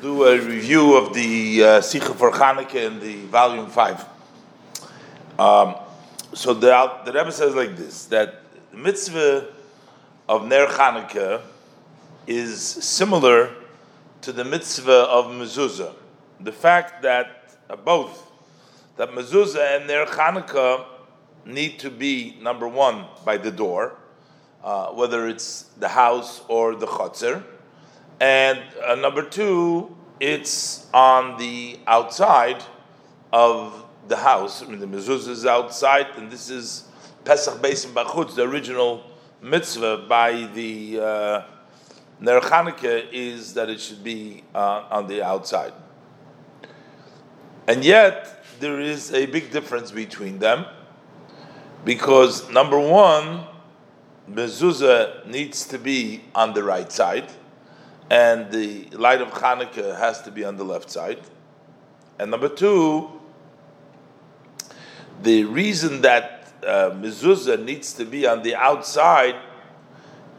do a review of the uh, Sikha for Chanukah in the volume 5. Um, so the, the Rebbe says like this that the mitzvah of Ner Chanukah is similar to the mitzvah of mezuzah. The fact that uh, both, that mezuzah and Ner Chanukah need to be, number one, by the door, uh, whether it's the house or the chutzner and uh, number two, it's on the outside of the house. I mean, the mezuzah is outside, and this is Pesach Beisim Bachutz, the original mitzvah by the uh, Ner Chanukah is that it should be uh, on the outside. And yet, there is a big difference between them because number one, mezuzah needs to be on the right side and the light of Hanukkah has to be on the left side. And number two, the reason that uh, mezuzah needs to be on the outside,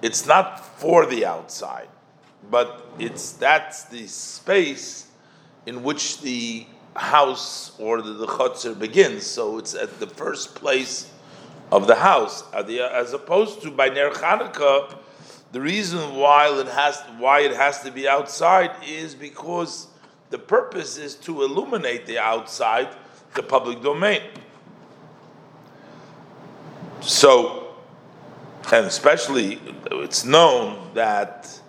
it's not for the outside, but it's that's the space in which the house or the, the chutzner begins. So it's at the first place of the house, as opposed to by Ner Chanukah the reason why it has why it has to be outside is because the purpose is to illuminate the outside, the public domain. So, and especially it's known that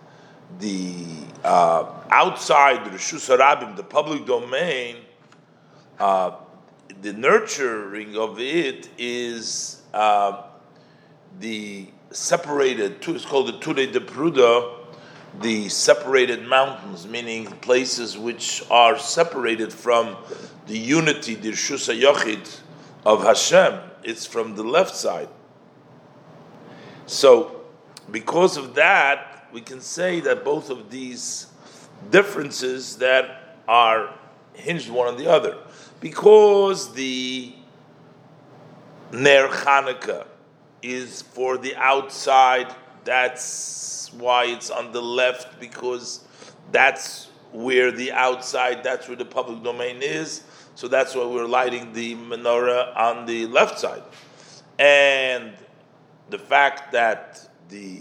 the uh, outside the Rishus Harabim, the public domain, uh, the nurturing of it is uh, the separated, it's called the Ture de Pruda, the separated mountains, meaning places which are separated from the unity, the Shusa Yochid of Hashem. It's from the left side. So, because of that, we can say that both of these differences that are hinged one on the other. Because the Ner Chanukah is for the outside. That's why it's on the left because that's where the outside, that's where the public domain is. So that's why we're lighting the menorah on the left side. And the fact that the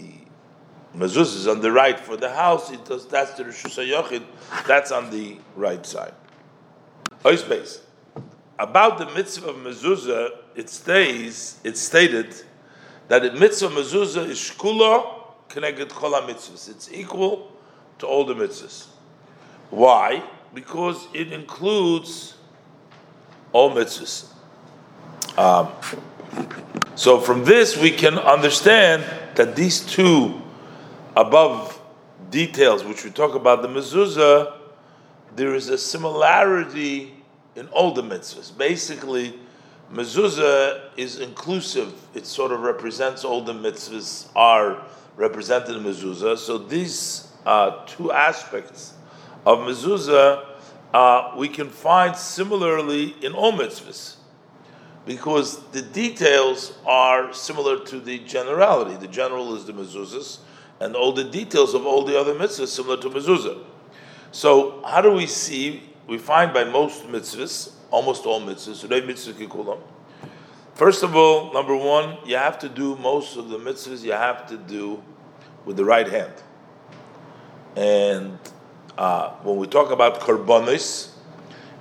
mezuzah is on the right for the house, it does, that's the Rosh Hashanah that's on the right side. Ois About the mitzvah of mezuzah, it stays, it's stated that the mitzvah mezuzah is shkula k'neged kol mitzvahs. It's equal to all the mitzvahs. Why? Because it includes all mitzvahs. Um, so from this we can understand that these two above details, which we talk about the mezuzah, there is a similarity in all the mitzvahs. Basically Mezuzah is inclusive. It sort of represents all the mitzvahs are represented in mezuzah. So these uh, two aspects of mezuzah uh, we can find similarly in all mitzvahs, because the details are similar to the generality. The general is the mezuzahs, and all the details of all the other mitzvahs similar to mezuzah. So how do we see? We find by most mitzvahs almost all mitzvahs. mitzvahs First of all, number one, you have to do most of the mitzvahs you have to do with the right hand. And uh, when we talk about korbanos,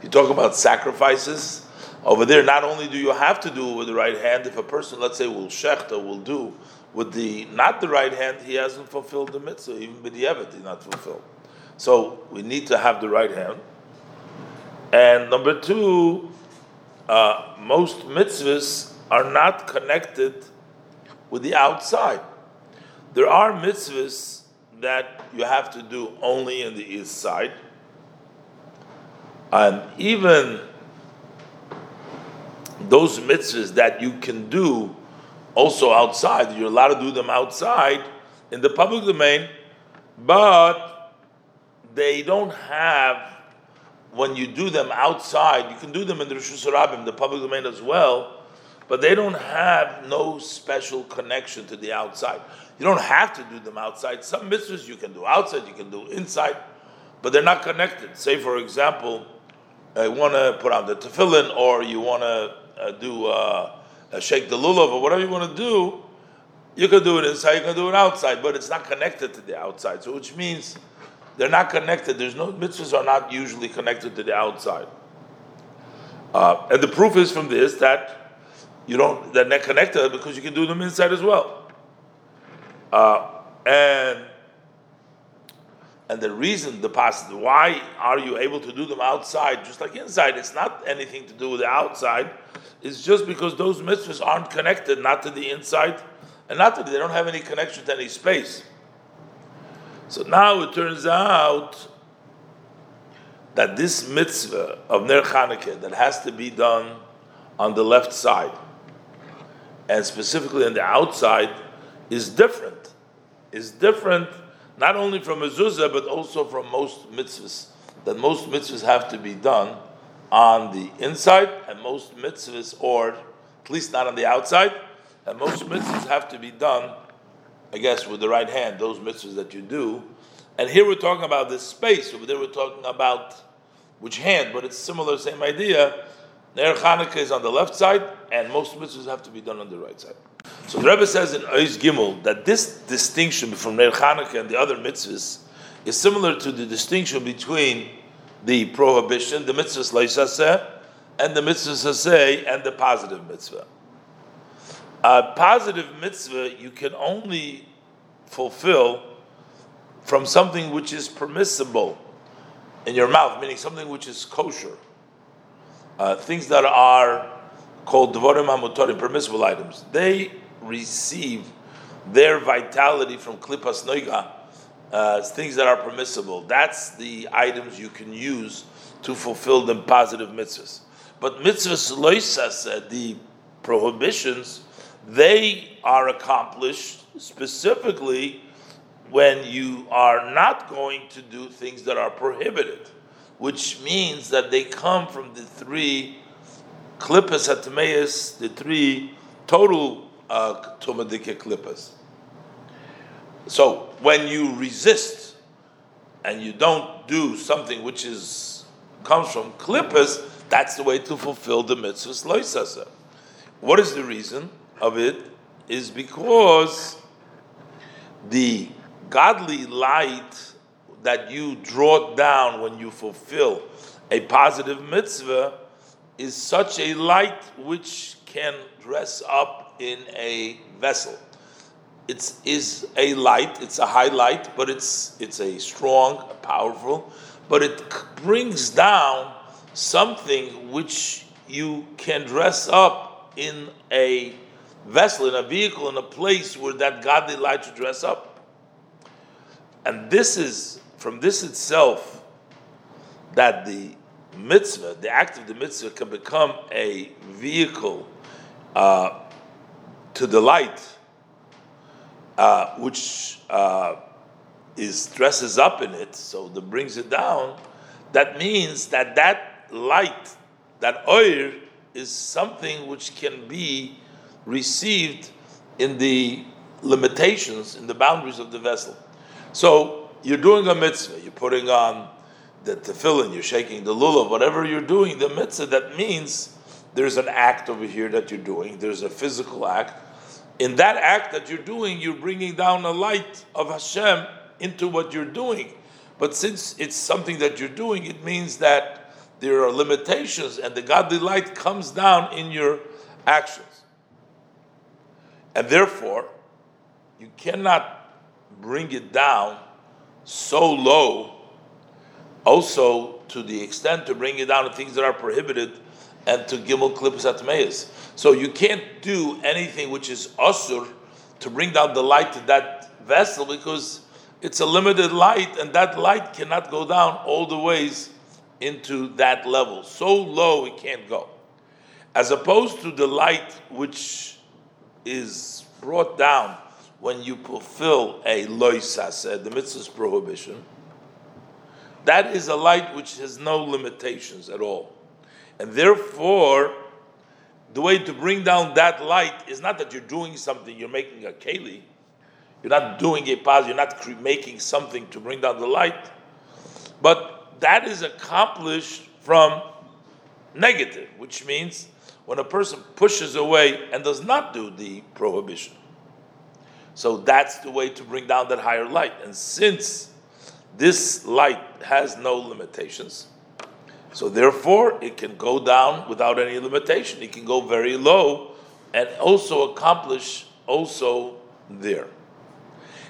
you talk about sacrifices. Over there, not only do you have to do it with the right hand, if a person, let's say, will shechta, will do with the not the right hand, he hasn't fulfilled the mitzvah. Even b'di'evet, he not fulfilled. So we need to have the right hand. And number two, uh, most mitzvahs are not connected with the outside. There are mitzvahs that you have to do only in the east side, and even those mitzvahs that you can do also outside, you're allowed to do them outside in the public domain, but they don't have when you do them outside, you can do them in the Rishus Harabim, the public domain as well, but they don't have no special connection to the outside. You don't have to do them outside. Some mitzvahs you can do outside, you can do inside, but they're not connected. Say, for example, you want to put on the tefillin, or you want to uh, do uh, shake the lulav, or whatever you want to do. You can do it inside, you can do it outside, but it's not connected to the outside. So, which means they're not connected. There's no mitzvahs are not usually connected to the outside. Uh, and the proof is from this that you don't they're not connected because you can do them inside as well. Uh, and and the reason the past why are you able to do them outside just like inside? It's not anything to do with the outside. It's just because those mitzvahs aren't connected, not to the inside, and not that they don't have any connection to any space. So now it turns out that this mitzvah of Ner Chanukah that has to be done on the left side, and specifically on the outside, is different. Is different not only from mezuzah but also from most mitzvahs. That most mitzvahs have to be done on the inside, and most mitzvahs, or at least not on the outside, and most mitzvahs have to be done, I guess, with the right hand. Those mitzvahs that you do, and here we're talking about this space. Over there we're talking about which hand, but it's similar, same idea. Ner Chanukah is on the left side, and most mitzvahs have to be done on the right side. So the Rebbe says in Ois Gimel that this distinction from Ner Chanukah and the other mitzvahs is similar to the distinction between the prohibition, the mitzvahs leisaseh, and the mitzvahs saseh, and the positive mitzvah. A positive mitzvah you can only fulfill from something which is permissible in your mouth, meaning something which is kosher. Uh, things that are called dvorim hamutorim, permissible items. They receive their vitality from klipas noiga, uh, things that are permissible. That's the items you can use to fulfill the positive mitzvahs. But mitzvahs loisas, uh, the prohibitions, they are accomplished specifically when you are not going to do things that are prohibited, which means that they come from the three klippas atmeis, the three total uh, tumadike klippas. So when you resist and you don't do something which is comes from klippas, that's the way to fulfill the mitzvahs loisasa. What is the reason of it? Is because the godly light that you draw down when you fulfill a positive mitzvah is such a light which can dress up in a vessel. It is a light, it's a high light, but it's it's a strong, powerful, but it brings down something which you can dress up in a vessel, in a vehicle, in a place where that godly light should dress up. And this is from this itself that the mitzvah, the act of the mitzvah, can become a vehicle uh, to the light, uh, which uh, is dresses up in it, so that brings it down. That means that that light, that oil, is something which can be received in the limitations, in the boundaries of the vessel. So you're doing a mitzvah, you're putting on the tefillin, you're shaking the lulav, whatever you're doing, the mitzvah, that means there's an act over here that you're doing, there's a physical act. In that act that you're doing, you're bringing down a light of Hashem into what you're doing. But since it's something that you're doing, it means that there are limitations and the godly light comes down in your actions. And therefore, you cannot bring it down so low, also to the extent to bring it down to things that are prohibited and to gimel klippus atmeis. So you can't do anything which is asur to bring down the light to that vessel because it's a limited light and that light cannot go down all the ways into that level. So low it can't go. As opposed to the light which is brought down when you fulfill a loisase, the mitzvah's prohibition, that is a light which has no limitations at all. And therefore, the way to bring down that light is not that you're doing something, you're making a keli, you're not doing a paz, you're not making something to bring down the light. But that is accomplished from negative, which means when a person pushes away and does not do the prohibition. So that's the way to bring down that higher light. And since this light has no limitations, so therefore it can go down without any limitation. It can go very low and also accomplish also there.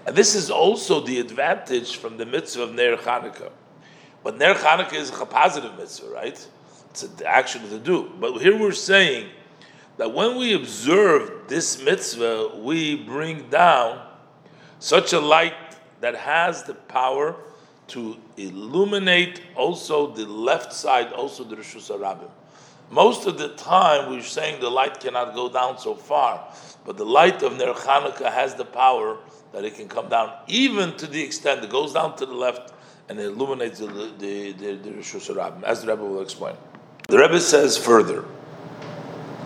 And this is also the advantage from the mitzvah of Ner Chanukah. But Ner Chanukah is a positive mitzvah, right? It's an action to do. But here we're saying that when we observe this mitzvah, we bring down such a light that has the power to illuminate also the left side, also the Rishus Harabim. Most of the time, we're saying the light cannot go down so far, but the light of Ner Chanukah has the power that it can come down even to the extent it goes down to the left and illuminates the, the, the, the Rishus Harabim, as the Rebbe will explain. The Rebbe says further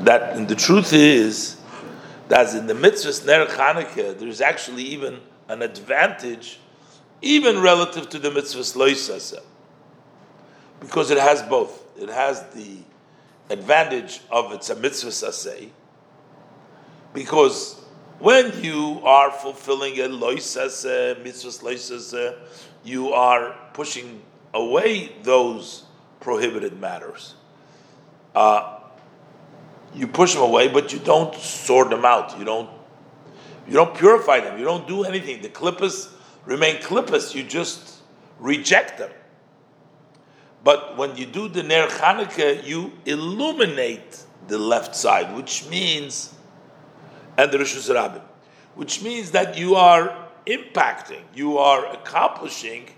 that the truth is that in the mitzvahs Ner Chanukah, there's actually even an advantage, even relative to the mitzvahs Loisasa, because it has both. It has the advantage of it's a mitzvah saseh, because when you are fulfilling a loisase, mitzvah loisase, you are pushing away those prohibited matters. Uh, you push them away, but you don't sort them out. You don't you don't purify them. You don't do anything. The clippers remain clippers. You just reject them. But when you do the Ner Chanukah, you illuminate the left side, which means, and the Rishus Rabbim, which means that you are impacting, you are accomplishing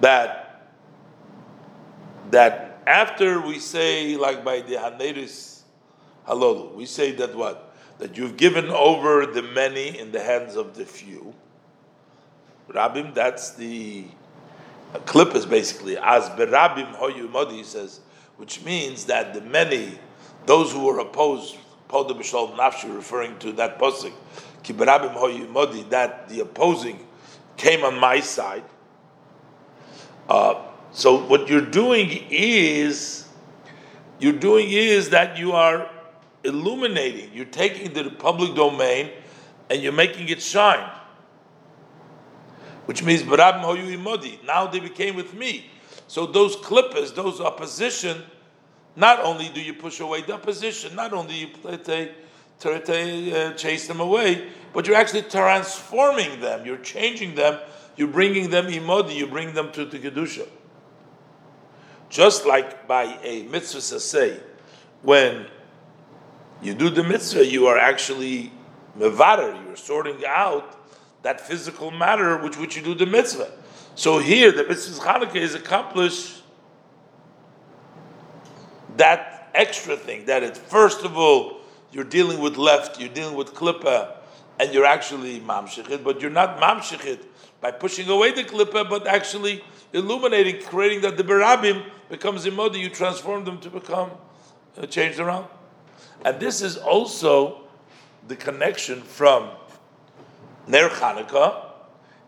that, that after we say, like by the Haneris Halolu, we say that what? That you've given over the many in the hands of the few. Rabbim, that's the clip is basically as berabim hoyu modi says, which means that the many, those who were opposed, poda b'shalom nafshi, referring to that posik, ki berabim hoyu modi, that the opposing came on my side. Uh, so what you're doing is, you're doing is that you are illuminating. You're taking the public domain and you're making it shine which means. Now they became with me. So those clippers, those opposition, not only do you push away the opposition, not only you uh, chase them away, but you're actually transforming them. You're changing them. You're bringing them imodi. You bring them to the kedusha. Just like by a mitzvah say, when you do the mitzvah, you are actually mevarer. You're sorting out that physical matter which which you do the mitzvah. So here the mitzvah Chanukah is accomplished that extra thing that it first of all you're dealing with left, you're dealing with klippa, and you're actually mamshechit, but you're not mamshechit by pushing away the klippa, but actually illuminating, creating that the berabim becomes imodi, you transform them to become uh, changed around. And this is also the connection from Ner Chanukah,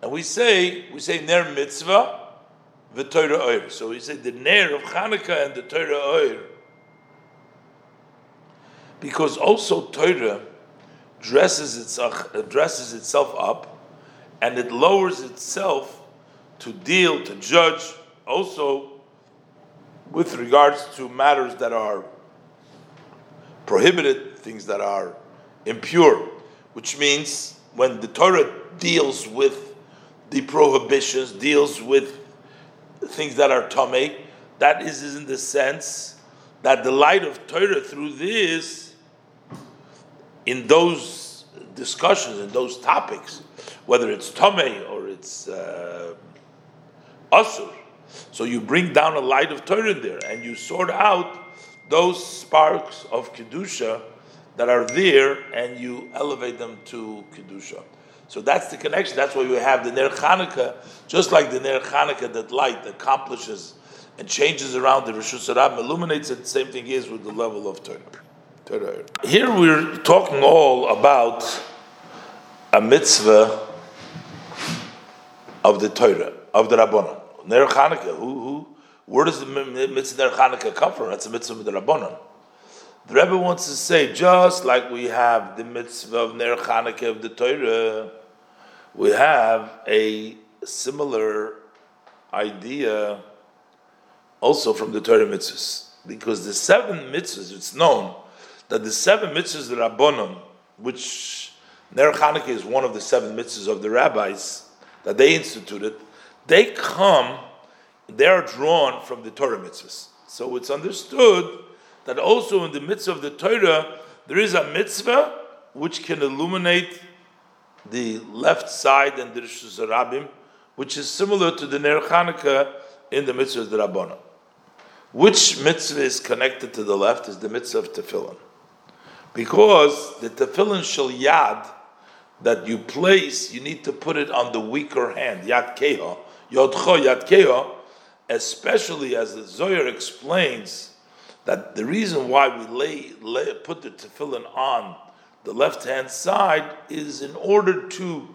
and we say we say Ner Mitzvah, the Torah Oir. So we say the Ner of Chanukah and the Torah Oir, because also Torah dresses itself dresses itself up, and it lowers itself to deal to judge also with regards to matters that are prohibited, things that are impure, which means when the Torah deals with the prohibitions, deals with things that are tame, that is in the sense that the light of Torah through this, in those discussions, in those topics, whether it's tame or it's uh, asur, so you bring down a light of Torah there, and you sort out those sparks of kedusha that are there and you elevate them to Kedusha. So that's the connection. That's why we have the Ner Chanukah, just like the Ner Chanukah, that light accomplishes and changes around the Rishus Harabim, illuminates it. The same thing is with the level of Torah. Here we're talking all about a mitzvah of the Torah, of the Rabbanon. Ner Chanukah. Who, who, where does the mitzvah Ner Chanukah come from? That's a mitzvah of the Rabbanon. The Rebbe wants to say, just like we have the mitzvah of Ner Chanukah of the Torah, we have a similar idea also from the Torah mitzvahs. Because the seven mitzvahs, it's known that the seven mitzvahs, the Rabbonim, which Ner Chanukah is one of the seven mitzvahs of the rabbis that they instituted, they come, they are drawn from the Torah mitzvahs. So it's understood that also in the mitzvah of the Torah, there is a mitzvah which can illuminate the left side and the Rishus Rabim, which is similar to the Ner Chanukah in the mitzvah of the Rabbonim. Which mitzvah is connected to the left is the mitzvah of tefillin. Because the tefillin shel yad that you place, you need to put it on the weaker hand, yad keha, yodcho yad keha, especially as the Zohar explains that the reason why we lay, lay put the tefillin on the left hand side is in order to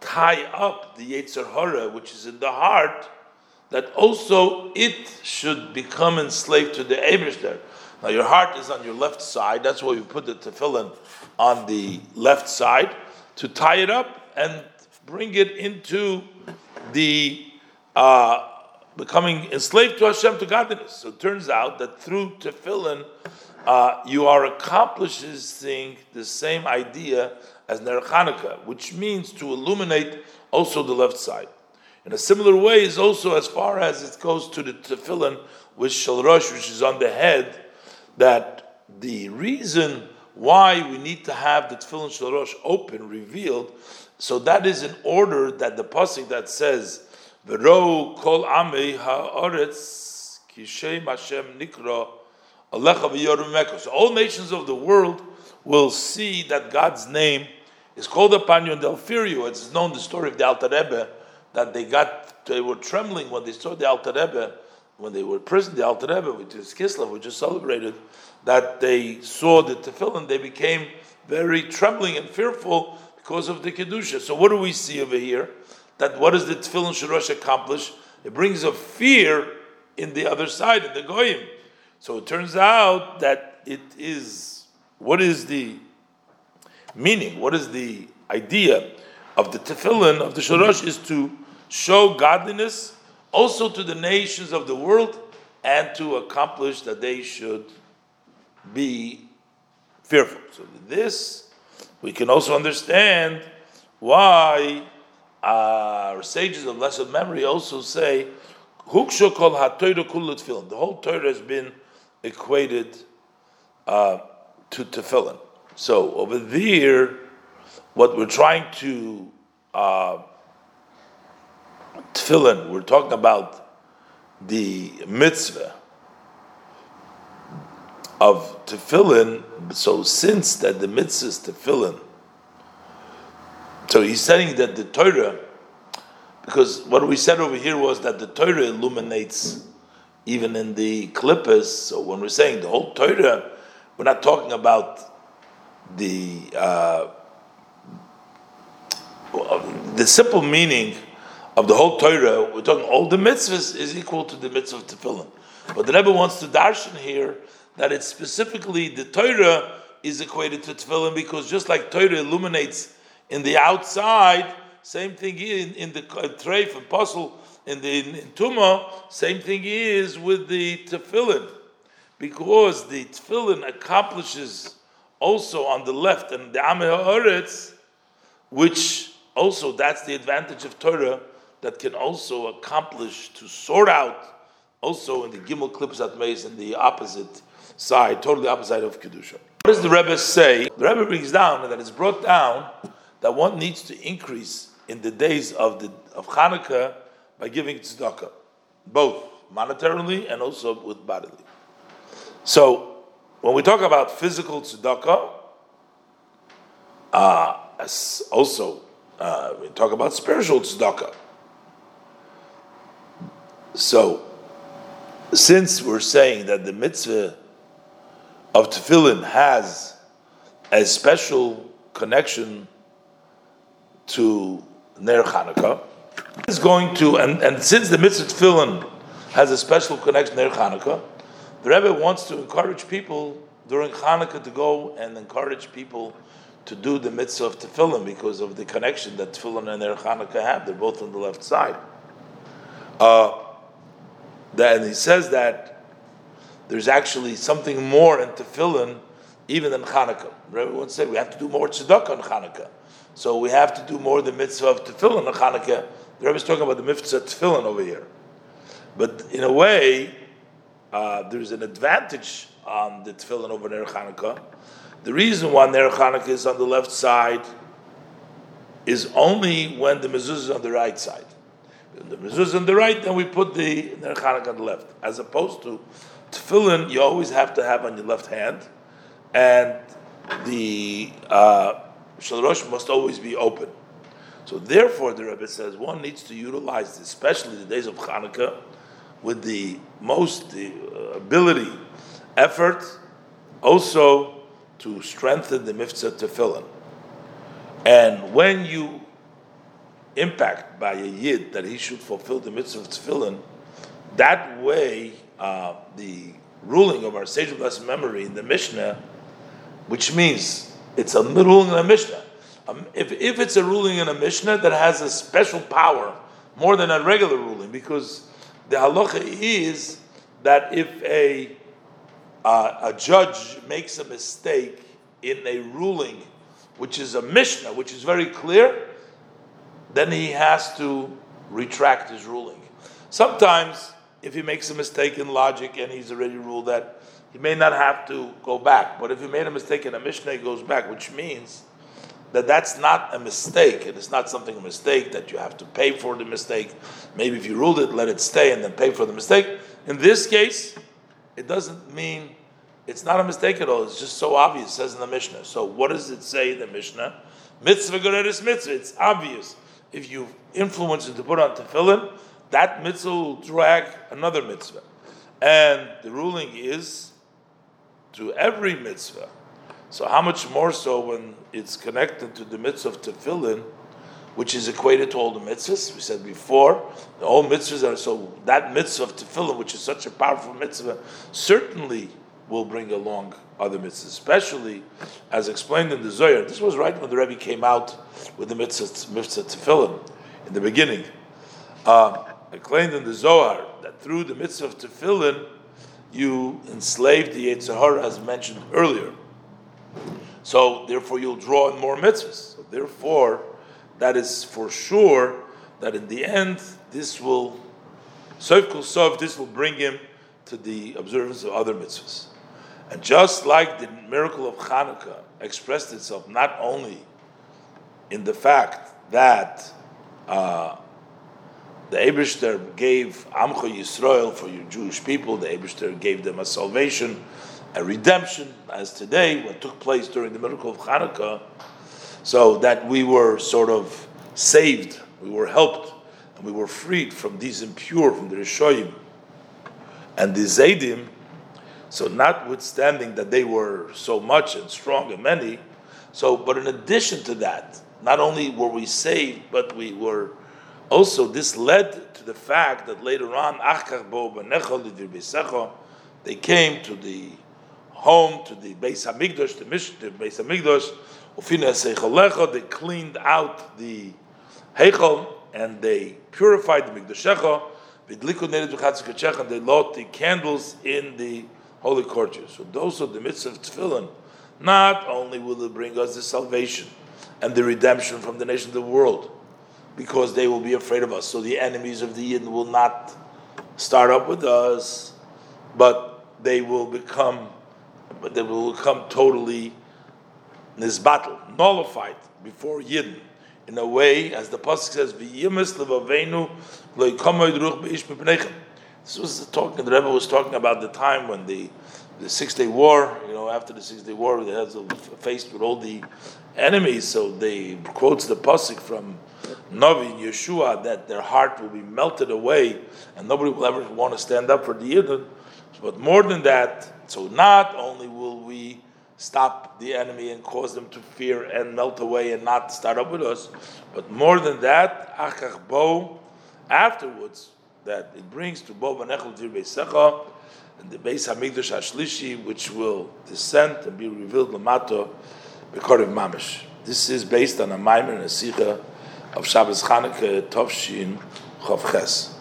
tie up the Yetzer Hara, which is in the heart, that also it should become enslaved to the Ebershter. Now your heart is on your left side. That's why we put the tefillin on the left side to tie it up and bring it into the uh, becoming enslaved to Hashem to godliness. So it turns out that through tefillin, uh, you are accomplishing the same idea as Ner Chanukah, which means to illuminate also the left side. In a similar way, is also as far as it goes to the tefillin with shalrosh, which is on the head, that the reason why we need to have the tefillin shalrosh open, revealed, so that is in order that the pasuk that says, "V'ro kol amei haaretz kishem Hashem nikra alecha v'yorim So all nations of the world will see that God's name is called upon you and they'll fear you. It's known the story of the Alter Rebbe that they got, they were trembling when they saw the Alter Rebbe, when they were in prison, the Alter Rebbe, which is Kislev, which is celebrated, that they saw the tefillin, they became very trembling and fearful because of the Kedusha. So what do we see over here? That what does the tefillin Shorosh accomplish? It brings a fear in the other side, in the Goyim. So it turns out that it is, what is the meaning? What is the idea of the tefillin, of the Shorosh, is to show godliness also to the nations of the world and to accomplish that they should be fearful. So this we can also understand why our sages of blessed memory also say Huksho kol tefillin. The whole Torah has been equated uh, to tefillin. So over there, what we're trying to uh, tefillin, we're talking about the mitzvah of tefillin. So since that the mitzvah is tefillin, so he's saying that the Torah, because what we said over here was that the Torah illuminates even in the klippas. So when we're saying the whole Torah, we're not talking about the uh, the simple meaning of the whole Torah, we're talking all the mitzvahs is equal to the mitzvah of tefillin. But the Rebbe wants to darshan here that it's specifically the Torah is equated to tefillin because just like Torah illuminates in the outside, same thing in, in the uh, treif and posul in the in, in Tuma, same thing is with the tefillin. Because the tefillin accomplishes also on the left and the Ameh which also that's the advantage of Torah that can also accomplish to sort out also in the Gimel Klippus Atmeis in the opposite side, totally opposite of Kedusha. What does the Rebbe say? The Rebbe brings down that it's brought down that one needs to increase in the days of the of Hanukkah by giving tzedakah, both monetarily and also with bodily. So when we talk about physical tzedakah, uh, also uh, we talk about spiritual tzedakah. So, since we're saying that the mitzvah of tefillin has a special connection to Ner Chanukah, is going to, and, and since the mitzvah of tefillin has a special connection to Ner Hanukkah, the Rebbe wants to encourage people during Hanukkah to go and encourage people to do the mitzvah of tefillin because of the connection that tefillin and Ner Hanukkah have. They're both on the left side. Uh, that, and he says that there's actually something more in tefillin even than Hanukkah. Once said we have to do more tzedakah on Hanukkah. So we have to do more the mitzvah of tefillin on Hanukkah. The Rebbe is talking about the mitzvah of tefillin over here. But in a way, uh, there's an advantage on the tefillin over Ner Chanukah. The reason why Ner Chanukah is on the left side is only when the mezuzah is on the right side. The mezuzah on the right, then we put the Ner Chanukah on the left. As opposed to tefillin, you always have to have on your left hand, and the uh, must always be open. So therefore, the Rebbe says one needs to utilize, especially the days of Hanukkah, with the most the, uh, ability, effort, also to strengthen the mitzvah tefillin. And when you impact by a yid that he should fulfill the mitzvah of tefillin, that way uh, the ruling of our sage of blessed memory in the Mishnah, which means it's a ruling in a Mishnah. Um, if, if it's a ruling in a Mishnah that has a special power more than a regular ruling, because the halacha is that if a uh, a judge makes a mistake in a ruling, which is a mishnah, which is very clear, then he has to retract his ruling. Sometimes, if he makes a mistake in logic and he's already ruled that, he may not have to go back. But if he made a mistake in a mishnah, he goes back, which means that that's not a mistake. and It is not something a mistake that you have to pay for the mistake. Maybe if you ruled it, let it stay and then pay for the mistake. In this case, it doesn't mean it's not a mistake at all. It's just so obvious, says in the Mishnah. So what does it say in the Mishnah? Mitzvah goreres mitzvah. It's obvious. If you influence it to put on tefillin, that mitzvah will drag another mitzvah. And the ruling is to every mitzvah so how much more so when it's connected to the mitzvah of tefillin, which is equated to all the mitzvahs? We said before, the whole mitzvahs are so that mitzvah of tefillin, which is such a powerful mitzvah, certainly will bring along other mitzvahs, especially as explained in the Zohar. This was right when the Rebbe came out with the mitzvah, mitzvah tefillin in the beginning. Uh, explained in the Zohar that through the mitzvah of tefillin, you enslaved the Yetzer Hara, as mentioned earlier. So therefore, you'll draw in more mitzvahs. So therefore, that is for sure that in the end, this will, Sof Kul this will bring him to the observance of other mitzvahs. And just like the miracle of Hanukkah expressed itself not only in the fact that uh, the Eberster gave Amcha Yisrael for your Jewish people, the Eberster gave them a salvation a redemption, as today, what took place during the miracle of Hanukkah, so that we were sort of saved, we were helped, and we were freed from these impure, from the Rishoyim and the Zaydim. So, notwithstanding that they were so much and strong and many, so, but in addition to that, not only were we saved, but we were also, this led to the fact that later on, they came to the home to the Beis Hamikdash, the Mish, the Beis Hamikdash, they cleaned out the Heichel and they purified the Mikdashecha, and they lit the candles in the holy courtyard. So those are the mitzvah of tefillin. Not only will it bring us the salvation and the redemption from the nation of the world, because they will be afraid of us. So the enemies of the Yidden will not start up with us, but they will become but they will become totally nizbatel, nullified before Yidden. In a way, as the pasuk says, "V'yimis levavenu loikamoid ruch beish mipnechem." This was the talking. The Rebbe was talking about the time when the the Six Day War. You know, after the Six Day War, they had faced with all the enemies. So they quotes the pasuk from and Yeshua that their heart will be melted away, and nobody will ever want to stand up for the Yidden. But more than that, so not only will we stop the enemy and cause them to fear and melt away and not start up with us, but more than that, achach bo afterwards that it brings to Bo Banechel Dir Beisecha and the Beis Hamikdash Hashlishi, which will descend and be revealed Lamato Bekorev Mamish. This is based on a Maimer and a Sikha of Shabbos Chanukah Tovshin Chavches.